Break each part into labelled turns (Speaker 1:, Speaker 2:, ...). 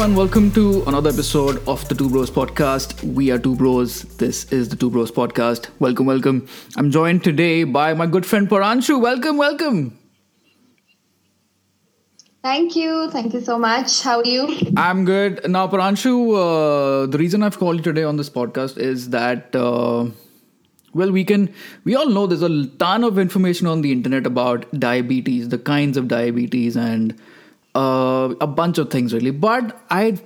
Speaker 1: Hello and welcome to another episode of the Two Bros podcast. We are Two Bros. This is the Two Bros podcast. Welcome, welcome. I'm joined today by my good friend Paranshu. Welcome, welcome.
Speaker 2: Thank you. Thank you so much. How are you?
Speaker 1: I'm good. Now, Paranshu, uh, the reason I've called you today on this podcast is that, uh, well, we can, we all know there's a ton of information on the internet about diabetes, the kinds of diabetes, and uh, a bunch of things really. But I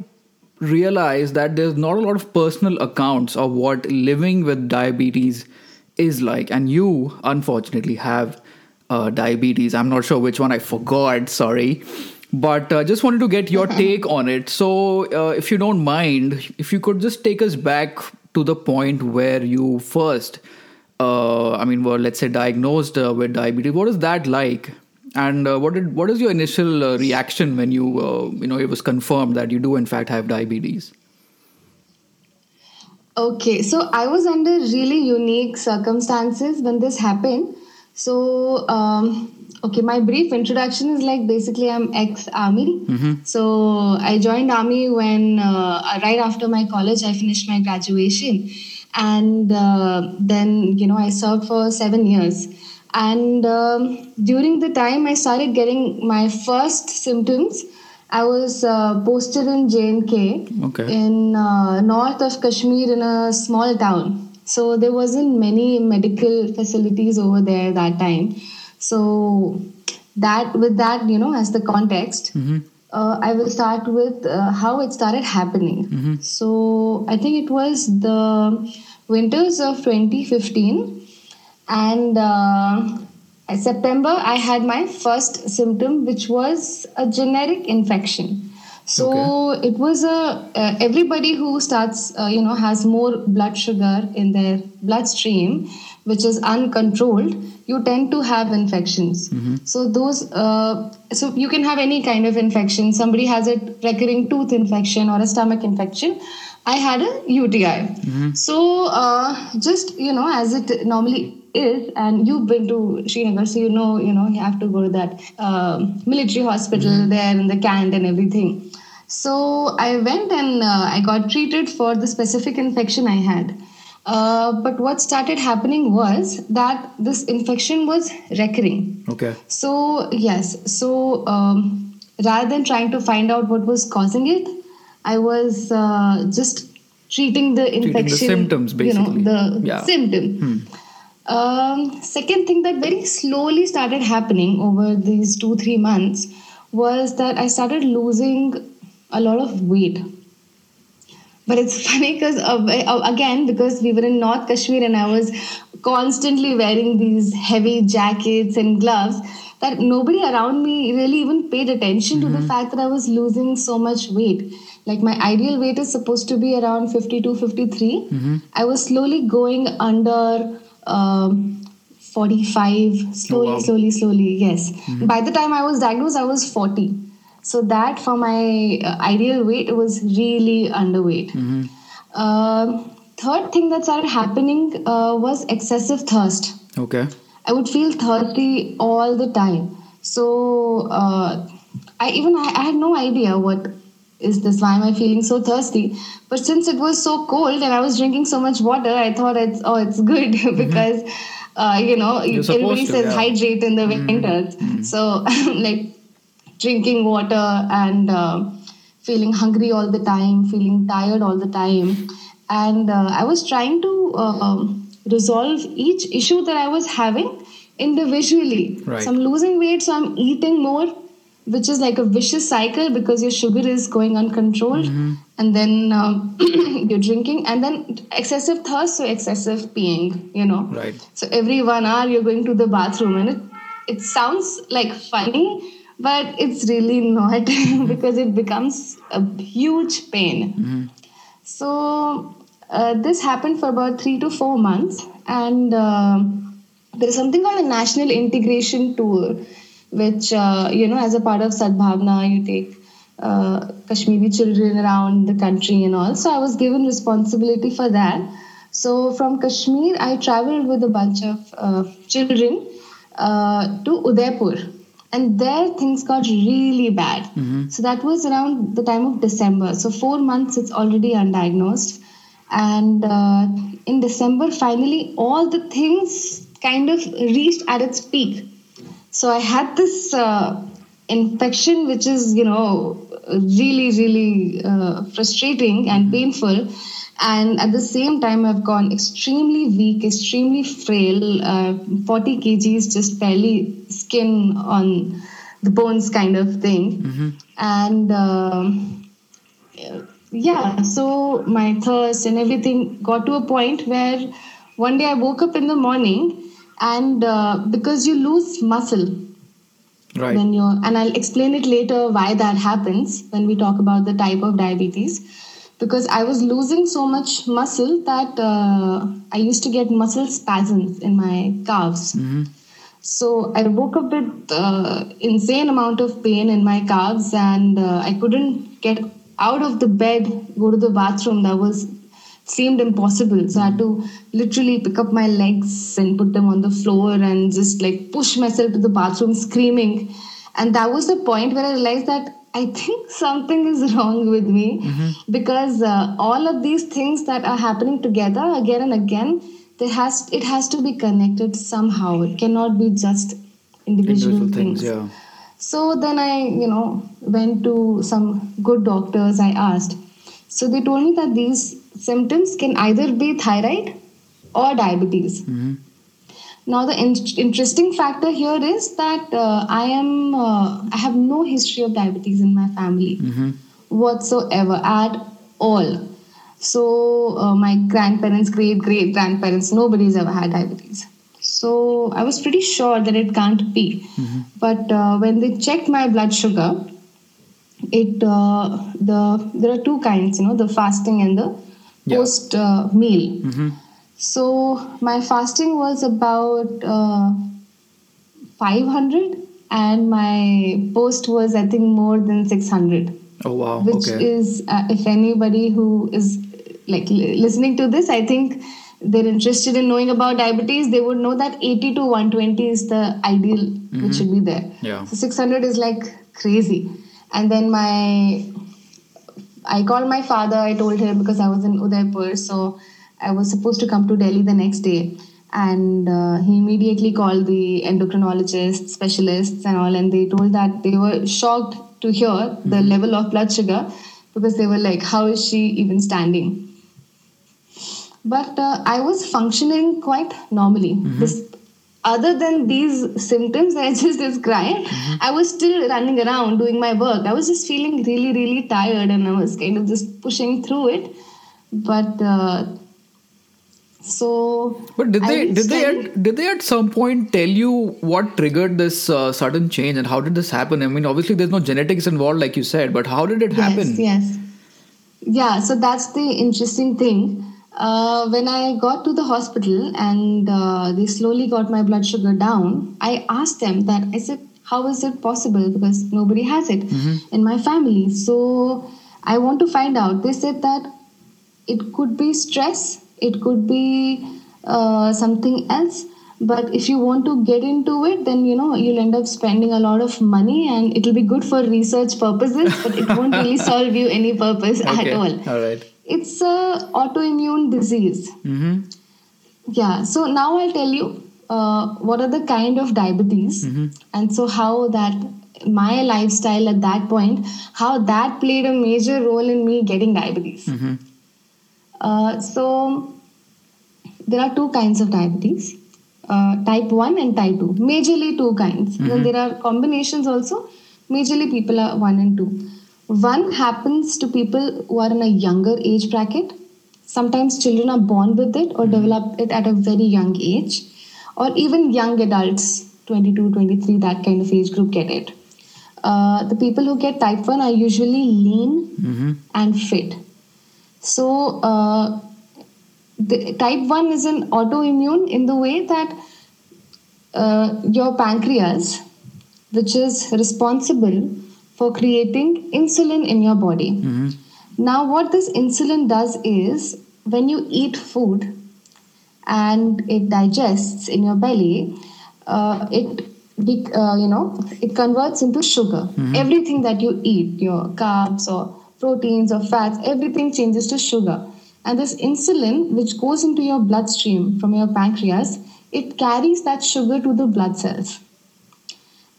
Speaker 1: realized that there's not a lot of personal accounts of what living with diabetes is like. And you, unfortunately, have uh, diabetes. I'm not sure which one I forgot, sorry. But uh, just wanted to get your take on it. So, uh, if you don't mind, if you could just take us back to the point where you first, uh, I mean, were let's say diagnosed uh, with diabetes. What is that like? And uh, what did what is your initial uh, reaction when you uh, you know it was confirmed that you do in fact have diabetes?
Speaker 2: Okay, so I was under really unique circumstances when this happened. So, um, okay, my brief introduction is like basically I'm ex army. So I joined army when uh, right after my college I finished my graduation, and uh, then you know I served for seven years. And um, during the time I started getting my first symptoms, I was uh, posted in J&K
Speaker 1: Okay.
Speaker 2: in uh, north of Kashmir in a small town. So there wasn't many medical facilities over there that time. So that with that you know as the context, uh, I will start with uh, how it started happening. So I think it was the winters of 2015 and uh, in September I had my first symptom, which was a generic infection. So it was a uh, everybody who starts, uh, you know, has more blood sugar in their bloodstream, which is uncontrolled. You tend to have infections. So those, uh, so you can have any kind of infection. Somebody has a recurring tooth infection or a stomach infection. I had a UTI. So uh, just you know, as it normally is, and you've been to Srinagar, so you know, you know, you have to go to that um military hospital there in the camp and everything. So I went and uh, I got treated for the specific infection I had. Uh, but what started happening was that this infection was recurring.
Speaker 1: Okay.
Speaker 2: So, yes, so um, rather than trying to find out what was causing it, I was uh, just treating the
Speaker 1: the
Speaker 2: infection.
Speaker 1: symptoms,
Speaker 2: You know,
Speaker 1: basically.
Speaker 2: the
Speaker 1: Yeah.
Speaker 2: symptom. Um, second thing that very slowly started happening over these two, three months was that I started losing a lot of weight. But it's funny because, uh, again, because we were in North Kashmir and I was constantly wearing these heavy jackets and gloves, that nobody around me really even paid attention to the fact that I was losing so much weight. Like my ideal weight is supposed to be around 52, 53. I was slowly going under um, 45, slowly,
Speaker 1: wow.
Speaker 2: slowly, slowly, yes. By the time I was diagnosed, I was 40. So that for my uh, ideal weight it was really underweight. Um, third thing that started happening uh, was excessive thirst.
Speaker 1: Okay.
Speaker 2: I would feel thirsty all the time. So uh, I even I, I had no idea what is this. Why am I feeling so thirsty? But since it was so cold and I was drinking so much water, I thought it's oh it's good because uh, you know everybody
Speaker 1: to,
Speaker 2: says
Speaker 1: yeah.
Speaker 2: hydrate in the winters. So like drinking water and uh, feeling hungry all the time, feeling tired all the time. And uh, I was trying to um, resolve each issue that I was having individually.
Speaker 1: Right.
Speaker 2: So I'm losing weight, so I'm eating more, which is like a vicious cycle because your sugar is going uncontrolled. And then um, you're drinking, and then excessive thirst, so excessive peeing, you know.
Speaker 1: Right.
Speaker 2: So every one hour you're going to the bathroom, and it it sounds like funny, but it's really not because it becomes a huge pain. So uh, this happened for about three to four months, and um there is something called a national integration tour, which uh, you know, as a part of Sadbhavna, you take uh, Kashmiri children around the country and all. So I was given responsibility for that. So from Kashmir, I traveled with a bunch of uh, children uh, to Udaipur. and there things got really bad. So that was around the time of December. So four months it's already undiagnosed, and uh, in December finally all the things kind of reached at its peak. So I had this uh, infection, which is you know really really uh, frustrating and painful. And at the same time, I've gone extremely weak, extremely frail, uh, 40 kgs, just barely skin on the bones kind of thing. And um, yeah, so my thirst and everything got to a point where one day I woke up in the morning, and uh, because you lose muscle.
Speaker 1: Right.
Speaker 2: when you're and i'll explain it later why that happens when we talk about the type of diabetes. Because i was losing so much muscle that uh, i used to get muscle spasms in my calves. So i woke up with uh, insane amount of pain in my calves and uh, i couldn't get out of the bed go to the bathroom. That was seemed impossible. So I had to literally pick up my legs and put them on the floor and just like push myself to the bathroom screaming. And that was the point where I realized that I think something is wrong with me because uh, all of these things that are happening together again and again, there has it has to be connected somehow. It cannot be just individual,
Speaker 1: Individual
Speaker 2: things.
Speaker 1: things, yeah.
Speaker 2: So then I, you know, went to some good doctors. I asked. So they told me that these symptoms can either be thyroid or diabetes. Now the in- interesting factor here is that uh, I am uh, I have no history of diabetes in my family whatsoever at all. So uh, my grandparents, great great grandparents, nobody's ever had diabetes. So I was pretty sure that it can't be. But uh, when they checked my blood sugar, it uh, the there are two kinds, you know, the fasting and the
Speaker 1: Yeah.
Speaker 2: post uh, meal. So my fasting was about uh, 500 and my post was I think more than 600
Speaker 1: Oh wow.
Speaker 2: which
Speaker 1: okay.
Speaker 2: is uh, if anybody who is like li- listening to this i think they're interested in knowing about diabetes they would know that 80 to 120 is the ideal which should be there
Speaker 1: Yeah.
Speaker 2: so 600 is like crazy and then my i called my father i told him because i was in udaipur so i was supposed to come to delhi the next day. And uh, he immediately called the endocrinologists specialists and all and they told that they were shocked to hear the level of blood sugar because they were like how is she even standing? But uh, i was functioning quite normally. This other than these symptoms that i just described i was still running around doing my work i was just feeling really really tired and i was kind of just pushing through it but uh, so
Speaker 1: But did they did they at, did they at some point tell you what triggered this uh, sudden change and how did this happen? I mean, obviously there's no genetics involved, like you said, but how did it happen?
Speaker 2: Yes, yes. Yeah, so that's the interesting thing. Uh, when I got to the hospital and uh, they slowly got my blood sugar down, I asked them that I said, How is it possible? Because nobody has it in my family. So I want to find out. They said that it could be stress, it could be uh, something else. But if you want to get into it, then you know you'll end up spending a lot of money, and it'll be good for research purposes, but it won't really solve you any purpose
Speaker 1: Okay.
Speaker 2: at all.
Speaker 1: All right.
Speaker 2: It's a autoimmune disease.
Speaker 1: Mm-hmm.
Speaker 2: Yeah. So now I'll tell you uh, what are the kind of diabetes, and so how that my lifestyle at that point, how that played a major role in me getting diabetes. Uh, so there are two kinds of diabetes. Uh, type 1 and type 2 majorly two kinds then there are combinations also majorly people are 1 and 2 one happens to people who are in a younger age bracket. Sometimes children are born with it or develop it at a very young age. Or even young adults 22 23 that kind of age group get it. Uh, the people who get type 1 are usually lean and fit. So uh, the type 1 is an autoimmune in the way that uh, your pancreas which is responsible for creating insulin in your body now what this insulin does is when you eat food and it digests in your belly uh, it uh, you know, it converts into sugar. Everything that you eat, your carbs or proteins or fats, everything changes to sugar. And this insulin, which goes into your bloodstream from your pancreas, it carries that sugar to the blood cells.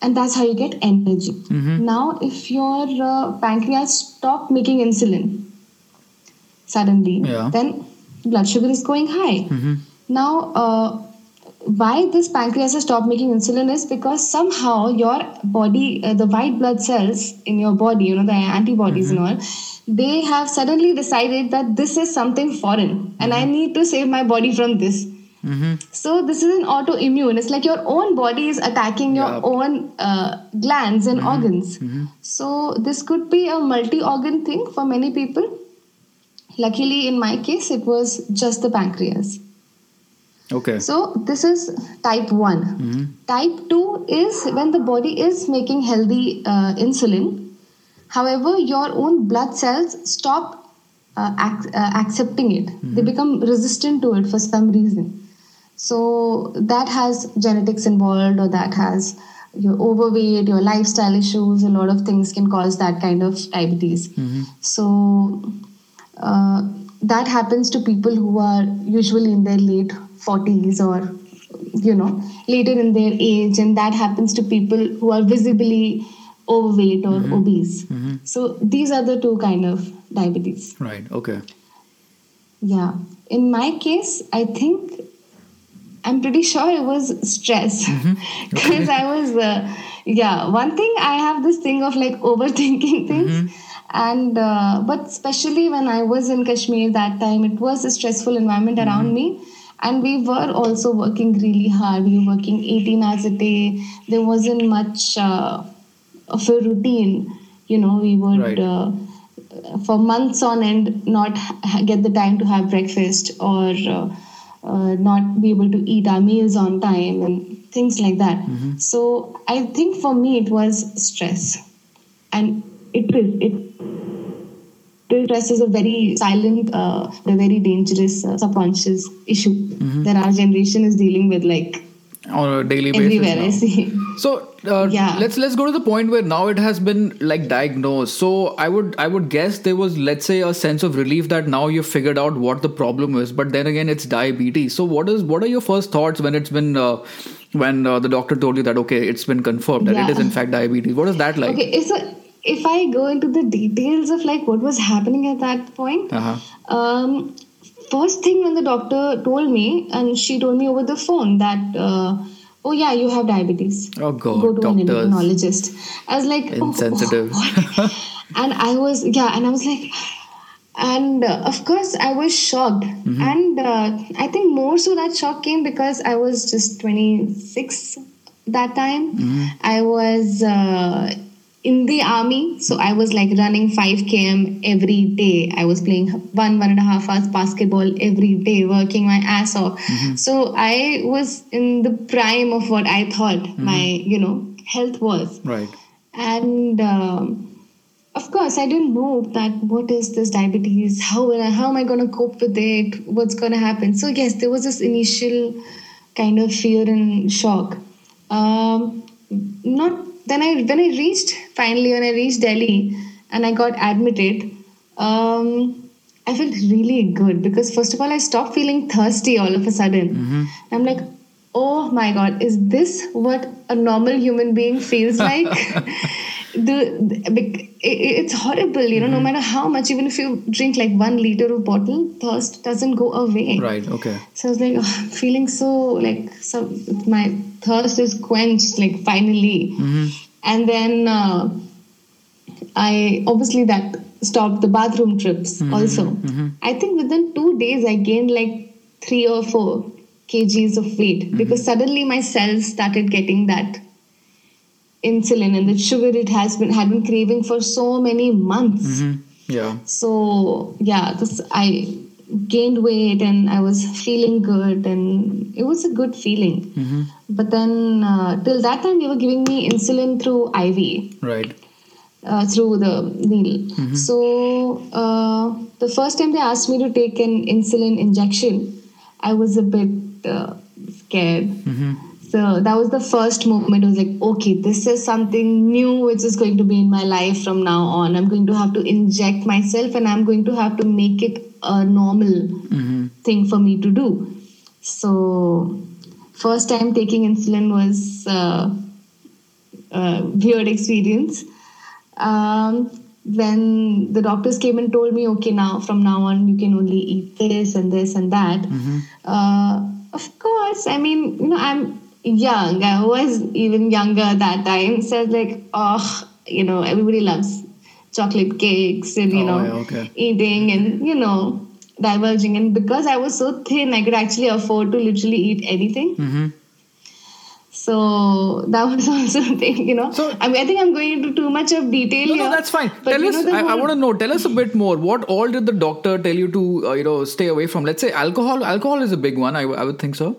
Speaker 2: And that's how you get energy. Now, if your uh, pancreas stop making insulin suddenly,
Speaker 1: Yeah.
Speaker 2: then blood sugar is going high. Now, uh, why this pancreas has stopped making insulin is because somehow your body, uh, the white blood cells in your body, you know, the antibodies and all, they have suddenly decided that this is something foreign and I need to save my body from this. So this is an autoimmune. It's like your own body is attacking your
Speaker 1: Yeah.
Speaker 2: own uh, glands and organs. So this could be a multi-organ thing for many people. Luckily, in my case, it was just the pancreas.
Speaker 1: Okay.
Speaker 2: So this is type one. Type two is when the body is making healthy uh, insulin. However, your own blood cells stop uh, ac- uh, accepting it. They become resistant to it for some reason. So that has genetics involved, or that has your overweight, your lifestyle issues. A lot of things can cause that kind of diabetes. Mm-hmm. So uh, that happens to people who are usually in their late 40s or you know later in their age and that happens to people who are visibly overweight or mm-hmm. obese mm-hmm. so these are the two kind of diabetes
Speaker 1: Right. Okay.
Speaker 2: yeah in my case i think i'm pretty sure it was stress. Because i was uh, yeah one thing i have this thing of like overthinking things. And uh, but especially when i was in kashmir that time it was a stressful environment around me. And we were also working really hard. We were working 18 hours a day. There wasn't much uh, of a routine. You know we would
Speaker 1: Right.
Speaker 2: uh, for months on end not ha- get the time to have breakfast or uh, not be able to eat our meals on time and things like that. So i think for me it was stress. And it is it stress is a very silent uh, a very dangerous uh, subconscious issue that our generation is dealing with like
Speaker 1: On a daily basis.
Speaker 2: everywhere i see
Speaker 1: So uh,
Speaker 2: Yeah.
Speaker 1: let's let's go to the point where now it has been like diagnosed. So I would I would guess there was let's say a sense of relief that now you've figured out what the problem is. But then again, it's diabetes. So what is what are your first thoughts when it's been uh, when uh, the doctor told you that okay, it's been confirmed that it
Speaker 2: Yeah.
Speaker 1: is in fact diabetes? What is that like?
Speaker 2: Okay, so if I go into the details of like what was happening at that point,
Speaker 1: Uh-huh.
Speaker 2: um, first thing when the doctor told me, and she told me over the phone that, uh, oh yeah, you have diabetes.
Speaker 1: Oh god,
Speaker 2: Go to an
Speaker 1: doctors.
Speaker 2: endocrinologist. I was like, oh,
Speaker 1: Insensitive.
Speaker 2: what? and I was yeah, and I was like, and uh, of course I was shocked,
Speaker 1: Mm-hmm.
Speaker 2: and uh, I think more so that shock came because I was just twenty six that time.
Speaker 1: Mm-hmm.
Speaker 2: I was. Uh, in the army, so I was like running 5 km every day. I was playing one, one and a half hours basketball every day, working my ass off.
Speaker 1: Mm-hmm.
Speaker 2: So I was in the prime of what I thought my, you know, health was
Speaker 1: Right.
Speaker 2: and um, of course i didn't know that what is this diabetes how will I, how am i going to cope with it what's going to happen so yes there was this initial kind of fear and shock um, not then i when i reached finally when i reached delhi and i got admitted um, i felt really good because first of all i stopped feeling thirsty all of a sudden. I'm like oh my god is this what a normal human being feels like the, the it, it's horrible you know no mm-hmm. matter how much even if you drink like one liter of bottle thirst doesn't go away.
Speaker 1: Right. Okay.
Speaker 2: so i was like oh, I'm feeling so like so my thirst is quenched like finally. Mm-hmm. And then uh, i obviously that stopped the bathroom trips mm-hmm, also. i think within two days i gained like three or four kgs of weight because suddenly my cells started getting that insulin and the sugar it has been had been craving for so many months.
Speaker 1: Mhm. Yeah.
Speaker 2: so yeah this i gained weight and i was feeling good and it was a good feeling. But then uh, till that time they were giving me insulin through iv
Speaker 1: Right.
Speaker 2: uh, through the needle. So uh, the first time they asked me to take an insulin injection i was a bit uh, scared So that was the first moment. It was like, okay, this is something new which is going to be in my life from now on. I'm going to have to inject myself and I'm going to have to make it a normal
Speaker 1: Mm-hmm.
Speaker 2: thing for me to do. So, first time taking insulin was uh, a weird experience. Um, when the doctors came and told me, okay, now from now on you can only eat this and this and that.
Speaker 1: Mm-hmm.
Speaker 2: Uh, of course, I mean, you know, I'm young. I was even younger at that time. So I was like, oh, you know, everybody loves chocolate cakes and, you
Speaker 1: Oh,
Speaker 2: know,
Speaker 1: yeah, okay.
Speaker 2: eating and, you know, diverging. And because I was so thin, I could actually afford to literally eat anything.
Speaker 1: Mm-hmm.
Speaker 2: So that was also a thing, you know.
Speaker 1: So-
Speaker 2: I mean, I think I'm going into too much of detail
Speaker 1: No,
Speaker 2: here.
Speaker 1: no, that's fine. Tell us.
Speaker 2: know,
Speaker 1: I, I want to know. Tell us a bit more. What all did the doctor tell you to, uh, you know, stay away from? Let's say alcohol. Alcohol is a big one. I, I would think so.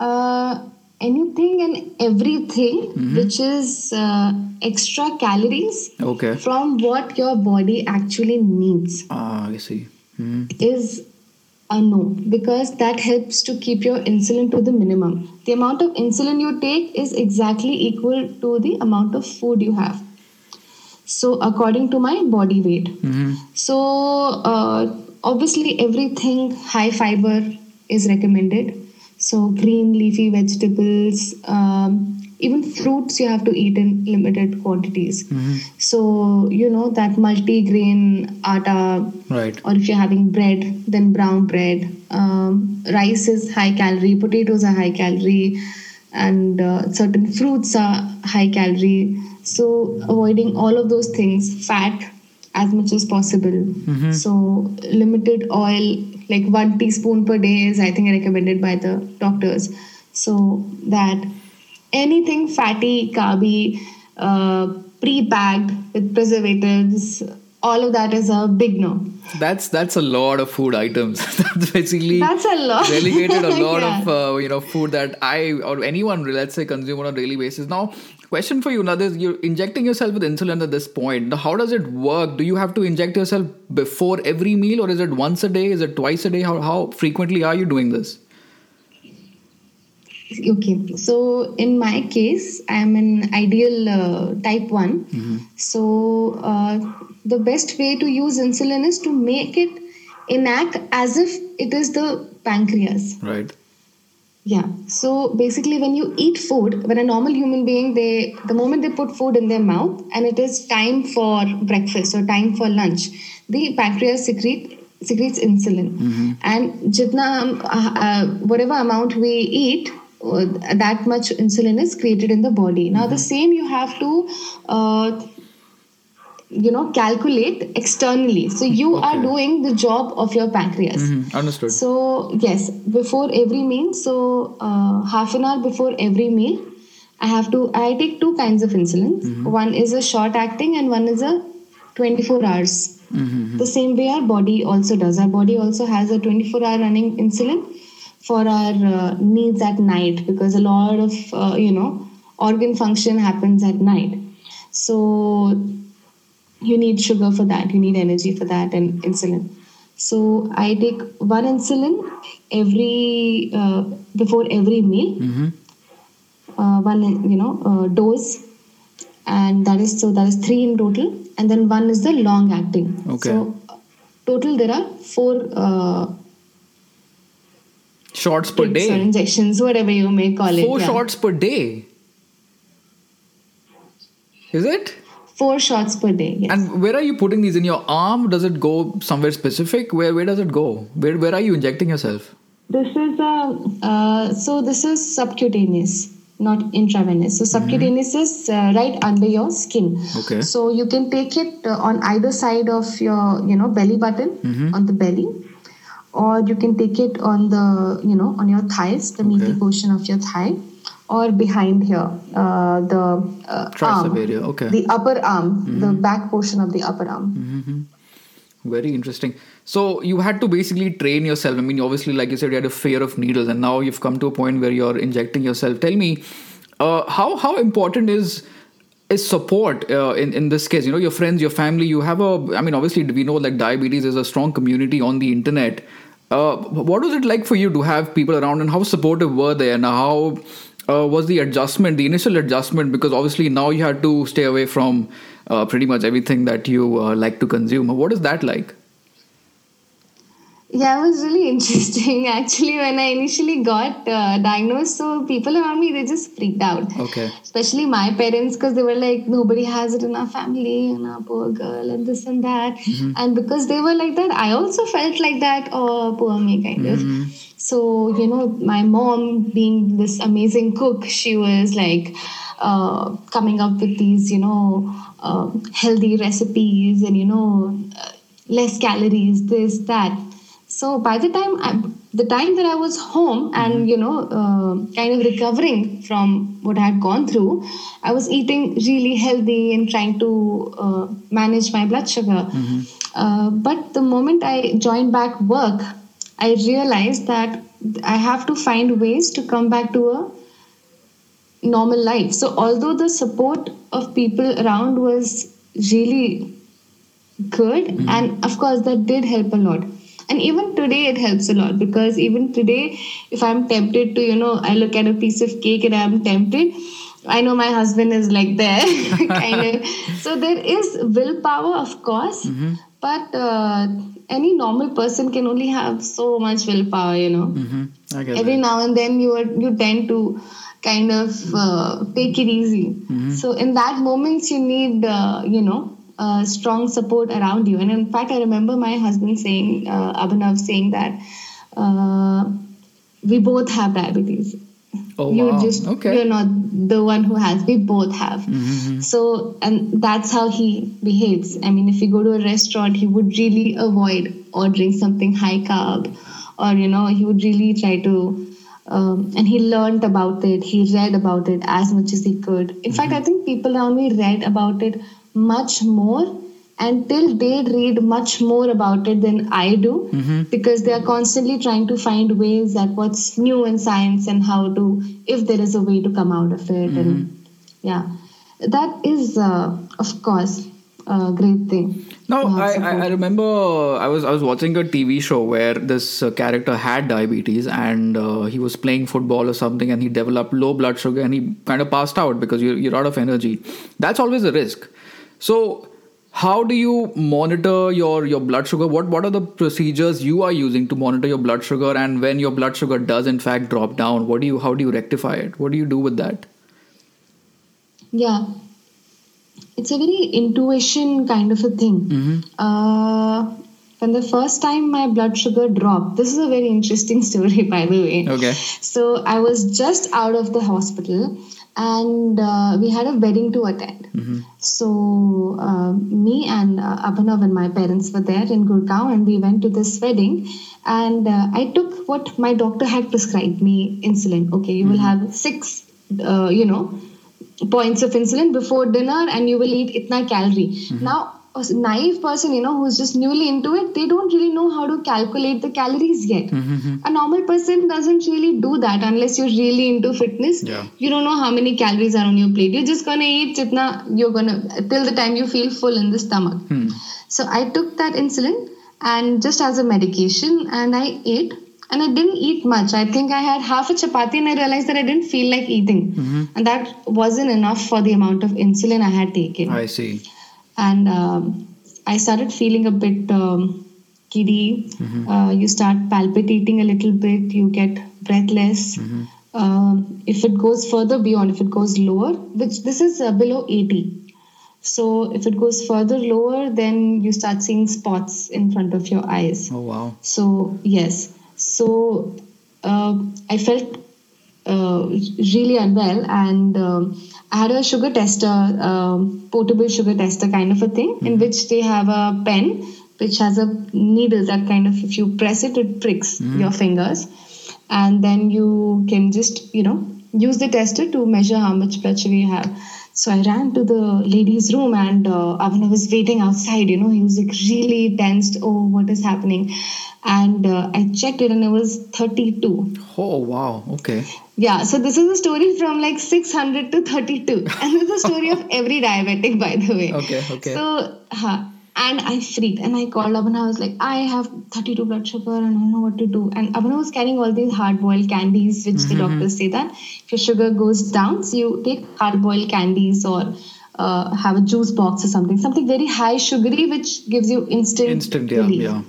Speaker 2: Uh, anything and everything
Speaker 1: Mm-hmm.
Speaker 2: which is uh, extra calories
Speaker 1: Okay.
Speaker 2: from what your body actually needs
Speaker 1: Ah, I see. hmm
Speaker 2: is a no because that helps to keep your insulin to the minimum. The amount of insulin you take is exactly equal to the amount of food you have. So, according to my body weight.
Speaker 1: hmm
Speaker 2: So, uh, obviously, everything high fiber is recommended. So, green leafy vegetables, um, even fruits you have to eat in limited quantities.
Speaker 1: hmm
Speaker 2: So, you know, that multi grain atta,
Speaker 1: Right.
Speaker 2: or if you're having bread, then brown bread. Um, rice is high calorie, potatoes are high calorie, and uh, certain fruits are high calorie. So, avoiding all of those things, fat as much as possible.
Speaker 1: Mhm.
Speaker 2: So, limited oil, like one teaspoon per day, is I think recommended by the doctors. So, that anything fatty, carby, uh, pre packed with preservatives, all of that is a big no.
Speaker 1: That's that's a lot of food items. that's basically
Speaker 2: That's a lot.
Speaker 1: relegated a lot
Speaker 2: Yeah.
Speaker 1: of uh, you know food that I or anyone let's say consume on a daily basis. Now, question for you: Now, this you're injecting yourself with insulin at this point. How does it work? Do you have to inject yourself before every meal, or is it once a day? Is it twice a day? How how frequently are you doing this?
Speaker 2: Okay, so in my case, I'm an ideal uh, type 1. So, uh, the best way to use insulin is to make it enact as if it is the pancreas.
Speaker 1: Right.
Speaker 2: Yeah. So basically, when you eat food, when a normal human being, they the moment they put food in their mouth and it is time for breakfast or time for lunch, the pancreas secrete secretes insulin, and jitna um, uh, uh, whatever amount we eat. uh, That much insulin is created in the body. Now, the same you have to, uh, you know, calculate externally. So you are doing the job of your pancreas.
Speaker 1: Mhm. Understood.
Speaker 2: So yes, before every meal, so uh, half an hour before every meal, I have to. I take two kinds of insulin. One is a short acting, and one is a 24 hours.
Speaker 1: Mhm.
Speaker 2: The same way our body also does. Our body also has a 24 hour running insulin for our uh, needs at night because a lot of uh, you know organ function happens at night. So you need sugar for that you need energy for that and insulin so i take one insulin every uh, before every meal
Speaker 1: Mhm.
Speaker 2: uh, one you know uh, dose and that is so that is three in total and then one is the long acting
Speaker 1: Okay.
Speaker 2: so total there are four uh,
Speaker 1: Shots per
Speaker 2: pricks or
Speaker 1: day.
Speaker 2: injections whatever you may call it
Speaker 1: Four
Speaker 2: yeah.
Speaker 1: shots per day. Is it?
Speaker 2: Four shots per day yes.
Speaker 1: And where are you putting these in your arm? Does it go somewhere specific? Where where does it go? Where where are you injecting yourself?
Speaker 2: This is a uh, so this is subcutaneous, not intravenous. So subcutaneous is uh, right under your skin.
Speaker 1: Okay.
Speaker 2: So you can take it uh, on either side of your you know belly button
Speaker 1: Mhm.
Speaker 2: on the belly, or you can take it on the you know on your thighs, the meaty portion of your thigh, or behind here, uh, the uh, arm,
Speaker 1: area. Okay.
Speaker 2: the upper arm, the back portion of the upper arm.
Speaker 1: Mhm. Very interesting. So you had to basically train yourself. I mean, obviously, like you said, you had a fear of needles, and now you've come to a point where you're injecting yourself. Tell me, uh, how how important is is support uh, in in this case? You know, your friends, your family. You have a. I mean, obviously, we know like diabetes is a strong community on the internet. Uh, what was it like for you to have people around, and how supportive were they, and how uh, was the adjustment, the initial adjustment? Because obviously now you had to stay away from uh, pretty much everything that you uh, like to consume. What is that like?
Speaker 2: Yeah, it was really interesting actually when I initially got uh, diagnosed. So people around me they just freaked out.
Speaker 1: Okay.
Speaker 2: Especially my parents because they were like, nobody has it in our family and our poor girl and this and that.
Speaker 1: Mm-hmm.
Speaker 2: And because they were like that, I also felt like that. Oh, poor me, kind of.
Speaker 1: Mm-hmm.
Speaker 2: So you know, my mom being this amazing cook, she was like uh, coming up with these, you know, uh, healthy recipes and you know, uh, less calories, this that so by the time I, the time that I was home and you know uh, kind of recovering from what I had gone through, I was eating really healthy and trying to uh, manage my blood sugar. Uh, but the moment I joined back work, I realized that I have to find ways to come back to a normal life. So although the support of people around was really good, and of course that did help a lot and even today it helps a lot because even today if i'm tempted to you know i look at a piece of cake and i'm tempted i know my husband is like there kind of so there is willpower of course
Speaker 1: Mm-hmm.
Speaker 2: But uh, any normal person can only have so much willpower you know
Speaker 1: Mm-hmm.
Speaker 2: Every
Speaker 1: that.
Speaker 2: now and then you are, you tend to kind of uh, take it easy
Speaker 1: Mm-hmm.
Speaker 2: so in that moments you need uh, you know uh, strong support around you and in fact i remember my husband saying uh, abhinav saying that uh, we both have diabetes
Speaker 1: Oh,
Speaker 2: you
Speaker 1: wow.
Speaker 2: just
Speaker 1: Okay.
Speaker 2: you're not the one who has we both have
Speaker 1: Mm-hmm.
Speaker 2: so and that's how he behaves i mean if you go to a restaurant he would really avoid ordering something high carb or you know he would really try to um, and he learned about it he read about it as much as he could in fact i think people around me read about it much more and till date read much more about it than i do because they are constantly trying to find ways that what's new in science and how to if there is a way to come out of it and yeah that is uh, of course a great thing
Speaker 1: No, I, I. I remember I was I was watching a TV show where this uh, character had diabetes and uh, he was playing football or something and he developed low blood sugar and he kind of passed out because you're, you're out of energy. That's always a risk. So how do you monitor your, your blood sugar? What what are the procedures you are using to monitor your blood sugar and when your blood sugar does in fact drop down, what do you how do you rectify it? What do you do with that?
Speaker 2: yeah it's a very intuition kind of a thing
Speaker 1: Mm-hmm.
Speaker 2: uh, when the first time my blood sugar dropped this is a very interesting story by the way
Speaker 1: Okay.
Speaker 2: so i was just out of the hospital and uh, we had a wedding to attend. So uh, me and uh, abhinav and my parents were there in gurgaon and we went to this wedding. And uh, i took what my doctor had prescribed me insulin. Okay you will have six uh, you know points of insulin before dinner and you will eat itna calorie. Now a naive person you know who's just newly into it they don't really know how to calculate the calories yet. Mm-hmm, mm-hmm. A normal person doesn't really do that unless you're really into fitness.
Speaker 1: Yeah.
Speaker 2: you don't know how many calories are on your plate. You're just gonna eat jitna you're gonna till the time you feel full in the stomach.
Speaker 1: Hmm.
Speaker 2: so i took that insulin and just as a medication and i ate. And i didn't eat much. I think i had half a chapati and i realized that i didn't feel like eating. Mm-hmm. And that wasn't enough for the amount of insulin i had taken.
Speaker 1: I see.
Speaker 2: And um, I started feeling a bit um, giddy. Uh, you start palpitating a little bit. You get breathless. Um, if it goes further beyond, if it goes lower, which this is uh, below 80. So if it goes further lower, then you start seeing spots in front of your eyes.
Speaker 1: Oh wow.
Speaker 2: So yes, so uh, I felt uh, really unwell, and um, I had a sugar tester, um, portable sugar tester kind of a thing, in which they have a pen which has a needle that kind of, if you press it, it pricks your fingers, and then you can just you know use the tester to measure how much blood sugar you have. So I ran to the lady's room and uh, Abhinav was waiting outside. You know, he was like really tensed. Oh, what is happening? And uh, I checked it and it was 32.
Speaker 1: Oh wow. Okay.
Speaker 2: Yeah, so this is a story from like 600 to 32. And it's a story of every diabetic, by the way.
Speaker 1: Okay, okay.
Speaker 2: So, huh. And I freaked and I called and I was like, I have 32 blood sugar and I don't know what to do. And Abhinav was carrying all these hard boiled candies, which the doctors say that if your sugar goes down, so you take hard boiled candies or uh, have a juice box or something, something very high sugary, which gives you instant,
Speaker 1: Instant, yeah,
Speaker 2: relief.
Speaker 1: yeah.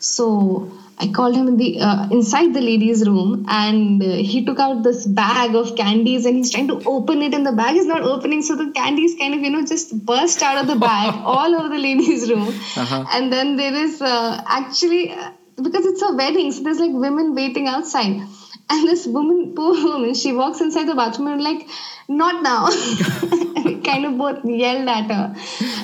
Speaker 2: So I called him in the uh, inside the ladies' room, and uh, he took out this bag of candies, and he's trying to open it, and the bag is not opening, so the candies kind of you know just burst out of the bag all over the ladies' room,
Speaker 1: Uh-huh.
Speaker 2: and then there is uh, actually uh, because it's a wedding, so there's like women waiting outside. And this woman, poor woman, she walks inside the bathroom and like, not now. kind of both yelled at her.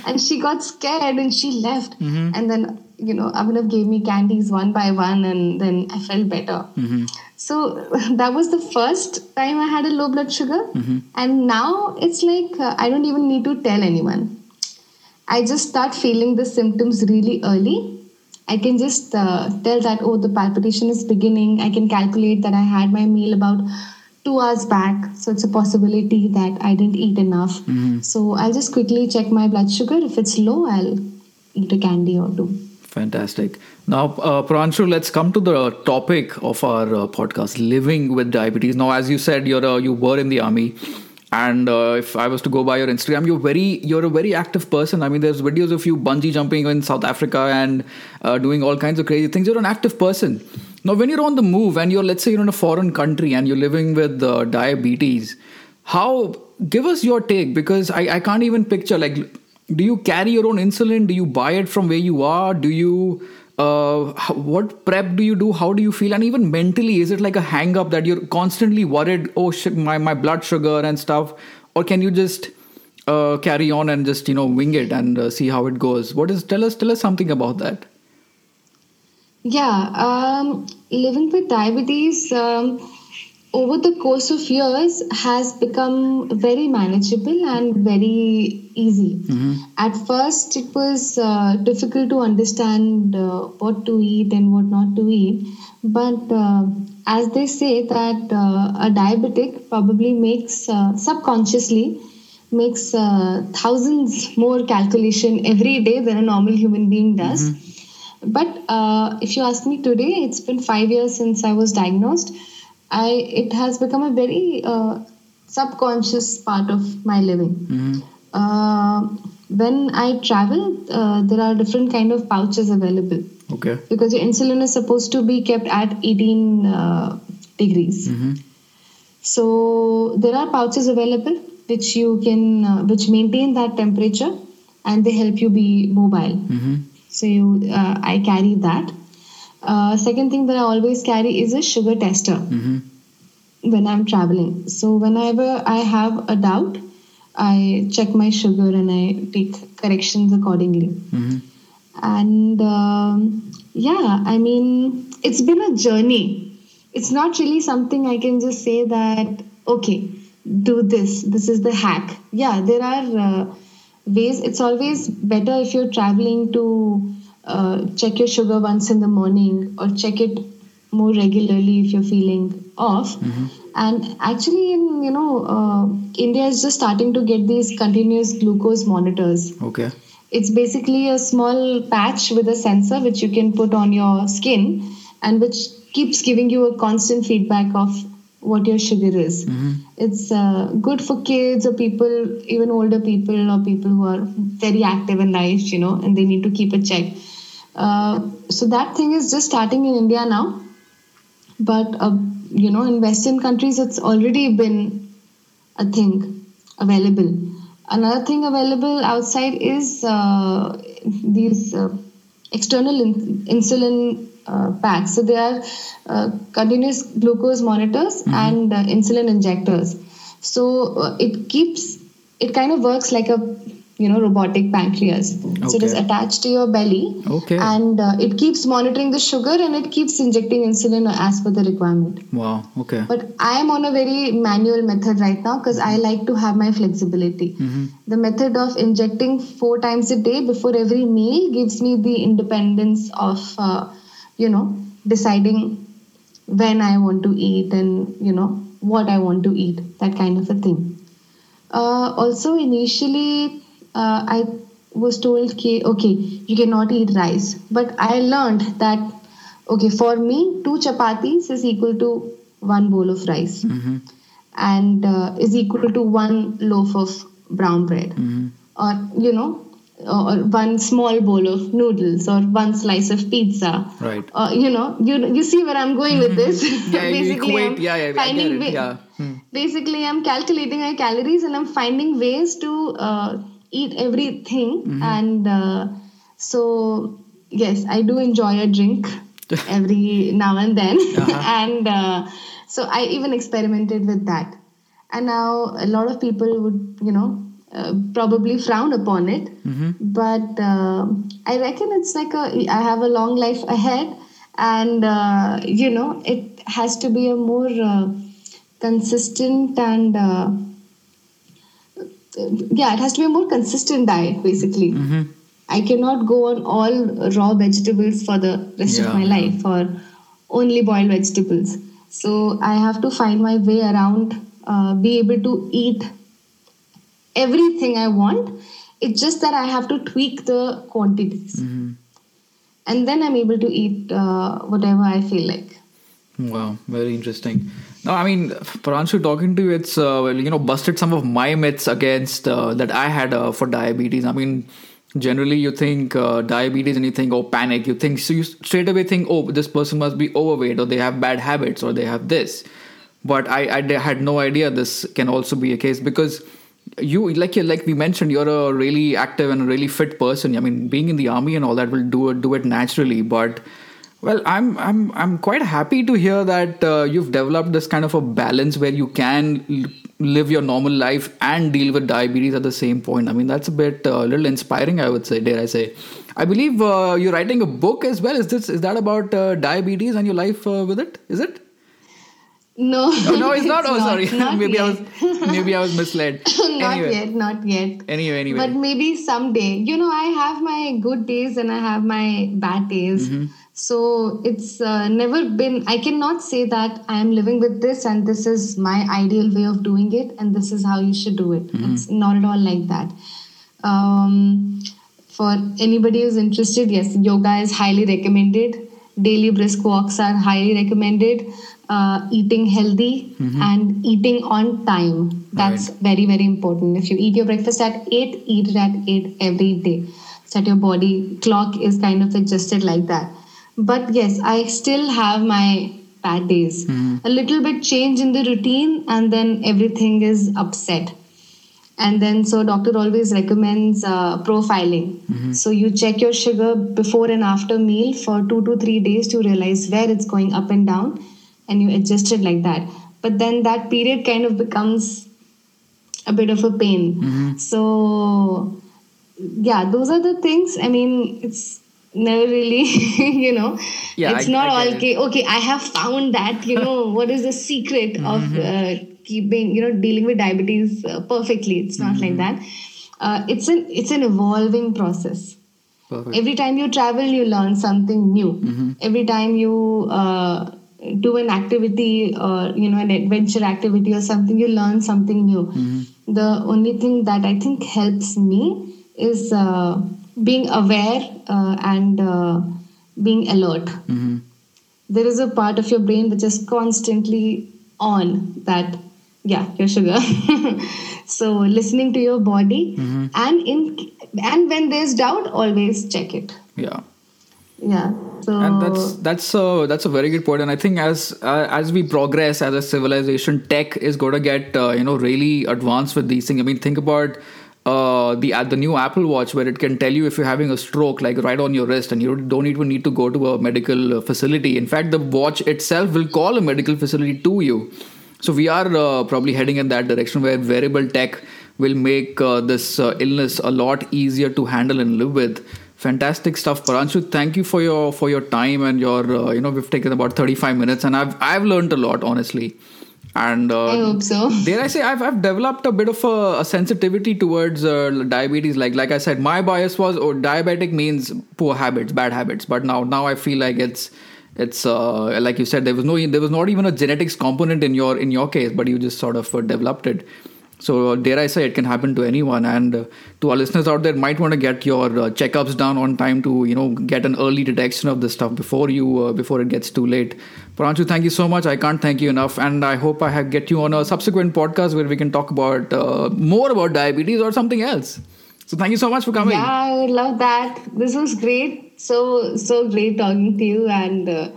Speaker 2: And she got scared and she left. Mm-hmm. And then, you know, Abhinav gave me candies one by one and then I felt better. Mm-hmm. So that was the first time I had a low blood sugar. Mm-hmm. And now it's like uh, I don't even need to tell anyone. I just start feeling the symptoms really early. I can just uh, tell that, oh, the palpitation is beginning. I can calculate that I had my meal about two hours back. So it's a possibility that I didn't eat enough. So I'll just quickly check my blood sugar. If it's low, I'll eat a candy or two.
Speaker 1: Fantastic. Now, uh, Pranshu, let's come to the topic of our uh, podcast: living with diabetes. Now, as you said, you're uh, you were in the army, and uh, if I was to go by your Instagram, you're very you're a very active person. I mean, there's videos of you bungee jumping in South Africa and uh, doing all kinds of crazy things. You're an active person. Now, when you're on the move and you're let's say you're in a foreign country and you're living with uh, diabetes, how give us your take because I, I can't even picture like do you carry your own insulin do you buy it from where you are do you uh, what prep do you do? How do you feel? And even mentally is it like a hang up that you're constantly worried oh shit my, my blood sugar and stuff or can you just uh, carry on and just you know wing it and uh, see how it goes? What is tell us tell us something about that.
Speaker 2: Yeah, um, living with diabetes um, over the course of years has become very manageable and very easy. At first, it was uh, difficult to understand uh, what to eat and what not to eat. But uh, as they say that uh, a diabetic probably makes uh, subconsciously makes uh, thousands more calculation every day than a normal human being does. But uh, if you ask me today, it's been five years since I was diagnosed. I it has become a very uh, subconscious part of my living. Uh, when I travel, uh, there are different kind of pouches available
Speaker 1: okay
Speaker 2: because your insulin is supposed to be kept at 18 uh, degrees. So there are pouches available which you can uh, which maintain that temperature and they help you be mobile. So you, uh, I carry that. Uh, second thing that I always carry is a sugar tester when I'm traveling. So whenever I have a doubt, I check my sugar and I take corrections accordingly. And um, yeah, I mean, it's been a journey. It's not really something I can just say that, okay, do this, this is the hack. Yeah, there are uh, ways. It's always better if you're traveling to uh, check your sugar once in the morning or check it more regularly if you're feeling off. And actually, in you know, uh, India is just starting to get these continuous glucose monitors.
Speaker 1: okay
Speaker 2: It's basically a small patch with a sensor which you can put on your skin and which keeps giving you a constant feedback of what your sugar is. It's uh, good for kids or people, even older people or people who are very active in life, you know, and they need to keep a check. Uh, so that thing is just starting in India now. But, uh, you know, in Western countries, it's already been a thing available. Another thing available outside is uh, these uh, external in- insulin uh, packs. So they are uh, continuous glucose monitors and uh, insulin injectors. So uh, it keeps it kind of works like a you know robotic pancreas. So it is attached to your belly,
Speaker 1: Okay.
Speaker 2: and uh, it keeps monitoring the sugar and it keeps injecting insulin as per the requirement.
Speaker 1: wow okay
Speaker 2: But I am on a very manual method right now because I like to have my flexibility. The method of injecting four times a day before every meal gives me the independence of, uh, you know, deciding when I want to eat and, you know, what I want to eat, that kind of a thing. Uh, also, initially, uh, I was told, okay, okay, you cannot eat rice. But I learned that, okay, for me, two chapatis is equal to one bowl of rice
Speaker 1: Mm-hmm.
Speaker 2: and uh, is equal to one loaf of brown bread.
Speaker 1: Mm-hmm.
Speaker 2: Or, you know, or one small bowl of noodles or one slice of pizza.
Speaker 1: Right.
Speaker 2: Uh, you know, you you see where I'm going with this.
Speaker 1: Yeah, you equate.
Speaker 2: I'm
Speaker 1: Yeah, yeah,
Speaker 2: finding
Speaker 1: Yeah. Hmm.
Speaker 2: basically i'm calculating my calories and i'm finding ways to uh, eat everything
Speaker 1: Mm-hmm.
Speaker 2: and uh, so yes i do enjoy a drink every now and then
Speaker 1: Uh-huh.
Speaker 2: and uh, so i even experimented with that and now a lot of people would you know uh, probably frown upon it
Speaker 1: Mm-hmm.
Speaker 2: but uh, i reckon it's like a i have a long life ahead and uh, you know it has to be a more uh, consistent and uh, yeah it has to be a more consistent diet basically
Speaker 1: Mm-hmm.
Speaker 2: i cannot go on all raw vegetables for the rest
Speaker 1: Yeah.
Speaker 2: of my life or only boiled vegetables so i have to find my way around uh, be able to eat everything i want it's just that i have to tweak the quantities
Speaker 1: Mm-hmm.
Speaker 2: and then i'm able to eat uh, whatever i feel like
Speaker 1: Wow, very interesting. No, I mean, Pranshu, talking to you, it's uh, you know busted some of my myths against uh, that I had uh, for diabetes. I mean, generally you think uh, diabetes and you think oh panic. You think so you straight away think oh this person must be overweight or they have bad habits or they have this. But I had no idea this can also be a case because you like you like we mentioned you're a really active and a really fit person. I mean, being in the army and all that will do it do it naturally, but well, I'm I'm I'm quite happy to hear that uh, you've developed this kind of a balance where you can l- live your normal life and deal with diabetes at the same point. I mean, that's a bit uh, a little inspiring, I would say. Dare I say? I believe uh, you're writing a book as well. Is this is that about uh, diabetes and your life uh, with it? Is it?
Speaker 2: no
Speaker 1: Oh, no, it's not. Oh, sorry.
Speaker 2: not
Speaker 1: maybe I was maybe I was misled.
Speaker 2: not
Speaker 1: anyway,
Speaker 2: yet not yet
Speaker 1: anyway, anyway.
Speaker 2: but maybe someday you know i have my good days and i have my bad days
Speaker 1: Mm-hmm.
Speaker 2: So it's uh, never been i cannot say that i am living with this and this is my ideal way of doing it and this is how you should do it.
Speaker 1: Mm-hmm.
Speaker 2: it's not at all like that. Um, for anybody who's interested yes yoga is highly recommended. Daily brisk walks are highly recommended. Uh, eating healthy and eating on time. That's very very important. If you eat your breakfast at 8 eat it at 8 every day. So that your body clock is kind of adjusted like that but yes i still have my bad days. Hmm. A little bit change in the routine and then everything is upset. And then so doctor always recommends uh, profiling. Mm-hmm. So you check your sugar before and after meal for two to three days to realize where it's going up and down and you adjust it like that. But then that period kind of becomes a bit of a pain. Mm-hmm. So yeah those are the things. I mean it's never really you know
Speaker 1: Yeah,
Speaker 2: it's
Speaker 1: I-
Speaker 2: not
Speaker 1: I
Speaker 2: all
Speaker 1: it.
Speaker 2: okay okay i have found that you know what is the secret of uh, keeping you know dealing with diabetes uh, perfectly. It's not like that. Uh, it's an it's an evolving process.
Speaker 1: Perfect.
Speaker 2: every time you travel you learn something new. Every time you uh, do an activity or you know an adventure activity or something you learn something new. The only thing that i think helps me is uh, being aware uh, and uh, being alert.
Speaker 1: Mhm.
Speaker 2: there is a part of your brain which is constantly on that yeah your sugar. So listening to your body and in and when there's doubt always check it.
Speaker 1: Yeah.
Speaker 2: yeah so
Speaker 1: and that's that's a that's a very good point and i think as uh, as we progress as a civilization tech is going to get uh, you know really advanced with these things. I mean think about uh, the the new apple watch where it can tell you if you're having a stroke like right on your wrist and you don't even need to go to a medical uh, facility in fact the watch itself will call a medical facility to you so we are uh, probably heading in that direction where wearable tech will make uh, this uh, illness a lot easier to handle and live with. Fantastic stuff, Pranshu. Thank you for your for your time and your uh, you know we've taken about thirty five minutes and I've I've learned a lot honestly, and uh,
Speaker 2: i hope so
Speaker 1: dare I say I've I've developed a bit of a, a sensitivity towards uh, diabetes. Like like I said, my bias was oh diabetic means poor habits, bad habits. But now now I feel like it's it's uh, like you said there was no there was not even a genetics component in your in your case, but you just sort of uh, developed it. So dare I say, it can happen to anyone. And uh, to our listeners out there, might want to get your uh, checkups done on time to you know get an early detection of this stuff before you uh, before it gets too late. Pranshu, thank you so much. I can't thank you enough, and I hope I have get you on a subsequent podcast where we can talk about uh, more about diabetes or something else. So thank you so much for coming.
Speaker 2: Yeah, I would love that. This was great. So so great talking to you and.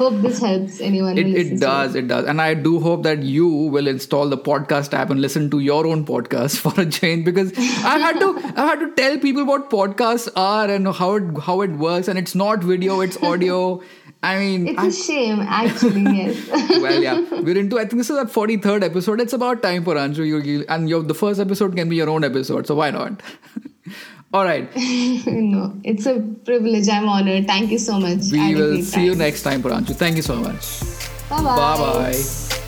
Speaker 2: Hope this helps anyone
Speaker 1: it, it does it. it does and i do hope that you will install the podcast app and listen to your own podcast for a change because i've had to i've had to tell people what podcasts are and how it how it works and it's not video it's audio I mean,
Speaker 2: it's I, a shame, actually. Yes.
Speaker 1: well, yeah, we're into. I think this is our forty third episode. It's about time for Anju. You, you and your the first episode can be your own episode, so why not? All right.
Speaker 2: no, it's a privilege. I'm honored. Thank you so much.
Speaker 1: We will see time. you next time, Pranshu. Thank you so much.
Speaker 2: Bye bye.
Speaker 1: Bye bye.